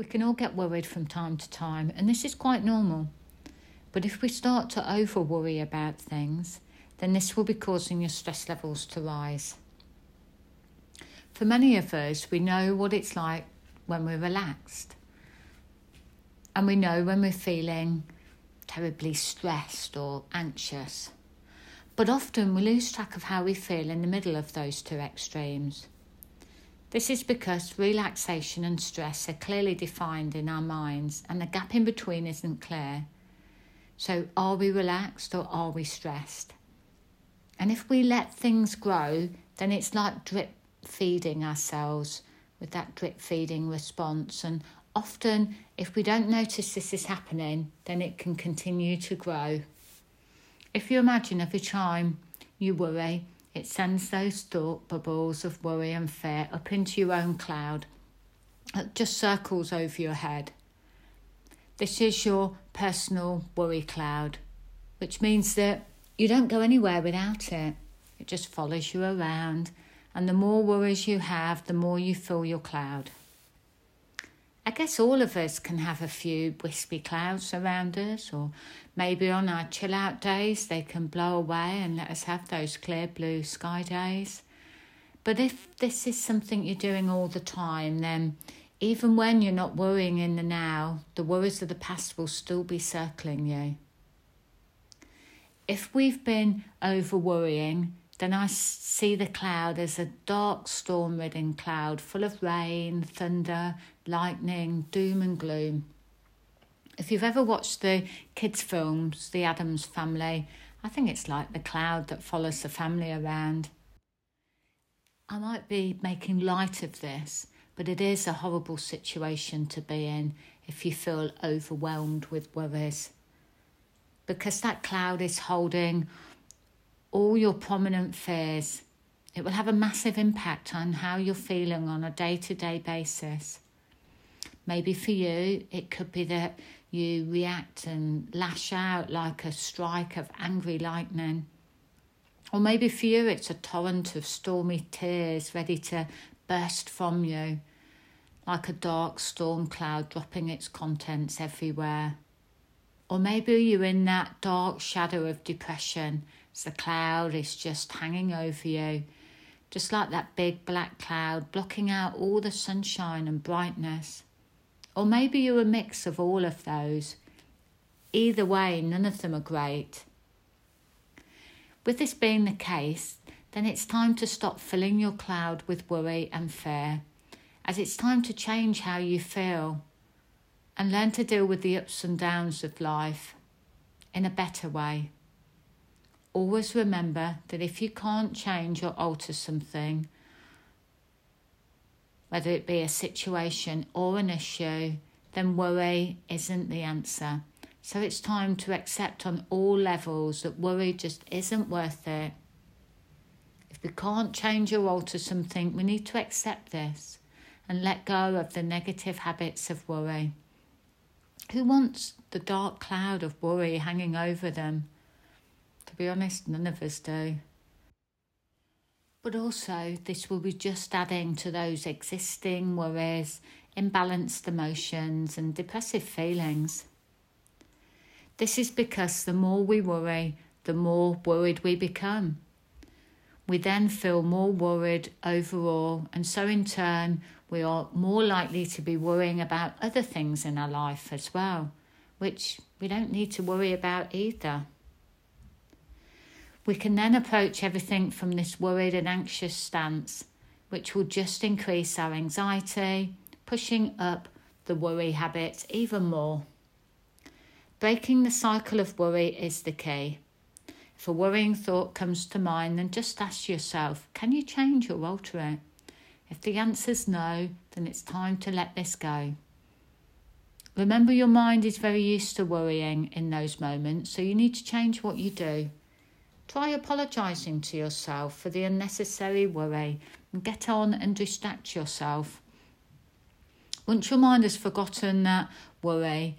We can all get worried from time to time, and this is quite normal. But if we start to over worry about things, then this will be causing your stress levels to rise. For many of us, we know what it's like when we're relaxed. And we know when we're feeling terribly stressed or anxious. But often we lose track of how we feel in the middle of those two extremes. This is because relaxation and stress are clearly defined in our minds and the gap in between isn't clear. So, are we relaxed or are we stressed? And if we let things grow, then it's like drip feeding ourselves with that drip feeding response. And often, if we don't notice this is happening, then it can continue to grow. If you imagine every time you worry, it sends those thought bubbles of worry and fear up into your own cloud. It just circles over your head. This is your personal worry cloud, which means that you don't go anywhere without it. It just follows you around, and the more worries you have, the more you fill your cloud. I guess all of us can have a few wispy clouds around us, or maybe on our chill out days they can blow away and let us have those clear blue sky days. But if this is something you're doing all the time, then even when you're not worrying in the now, the worries of the past will still be circling you. If we've been over worrying, then I see the cloud as a dark, storm ridden cloud full of rain, thunder, lightning, doom, and gloom. If you've ever watched the kids' films, The Addams Family, I think it's like the cloud that follows the family around. I might be making light of this, but it is a horrible situation to be in if you feel overwhelmed with worries. Because that cloud is holding all your prominent fears. It will have a massive impact on how you're feeling on a day to day basis. Maybe for you, it could be that you react and lash out like a strike of angry lightning. Or maybe for you, it's a torrent of stormy tears ready to burst from you, like a dark storm cloud dropping its contents everywhere. Or maybe you're in that dark shadow of depression as the cloud is just hanging over you, just like that big black cloud blocking out all the sunshine and brightness. Or maybe you're a mix of all of those. Either way, none of them are great. With this being the case, then it's time to stop filling your cloud with worry and fear, as it's time to change how you feel and learn to deal with the ups and downs of life in a better way. Always remember that if you can't change or alter something, whether it be a situation or an issue, then worry isn't the answer. So it's time to accept on all levels that worry just isn't worth it. If we can't change or alter something, we need to accept this and let go of the negative habits of worry. Who wants the dark cloud of worry hanging over them? Be honest, none of us do. But also, this will be just adding to those existing worries, imbalanced emotions, and depressive feelings. This is because the more we worry, the more worried we become. We then feel more worried overall, and so in turn, we are more likely to be worrying about other things in our life as well, which we don't need to worry about either. We can then approach everything from this worried and anxious stance, which will just increase our anxiety, pushing up the worry habit even more. Breaking the cycle of worry is the key. If a worrying thought comes to mind, then just ask yourself can you change or alter it? If the answer's no, then it's time to let this go. Remember, your mind is very used to worrying in those moments, so you need to change what you do. Try apologising to yourself for the unnecessary worry and get on and distract yourself. Once your mind has forgotten that worry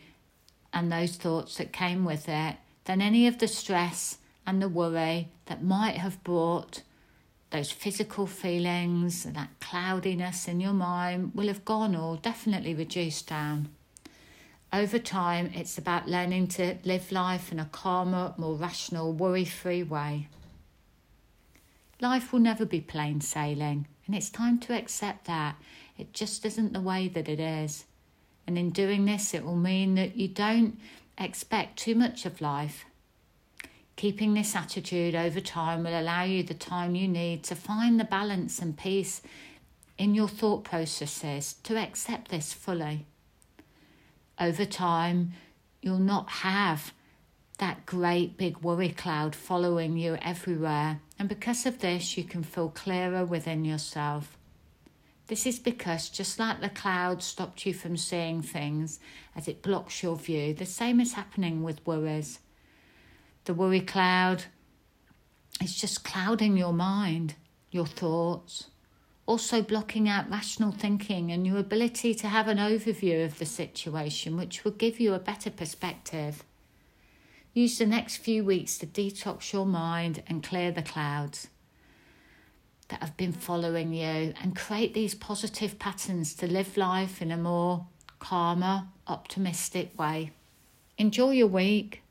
and those thoughts that came with it, then any of the stress and the worry that might have brought those physical feelings, and that cloudiness in your mind will have gone or definitely reduced down. Over time, it's about learning to live life in a calmer, more rational, worry free way. Life will never be plain sailing, and it's time to accept that. It just isn't the way that it is. And in doing this, it will mean that you don't expect too much of life. Keeping this attitude over time will allow you the time you need to find the balance and peace in your thought processes to accept this fully over time, you'll not have that great big worry cloud following you everywhere. And because of this, you can feel clearer within yourself. This is because, just like the cloud stopped you from seeing things as it blocks your view, the same is happening with worries. The worry cloud is just clouding your mind, your thoughts, also blocking out rational thinking and your ability to have an overview of the situation, which will give you a better perspective. Use the next few weeks to detox your mind and clear the clouds that have been following you and create these positive patterns to live life in a more calmer, optimistic way. Enjoy your week.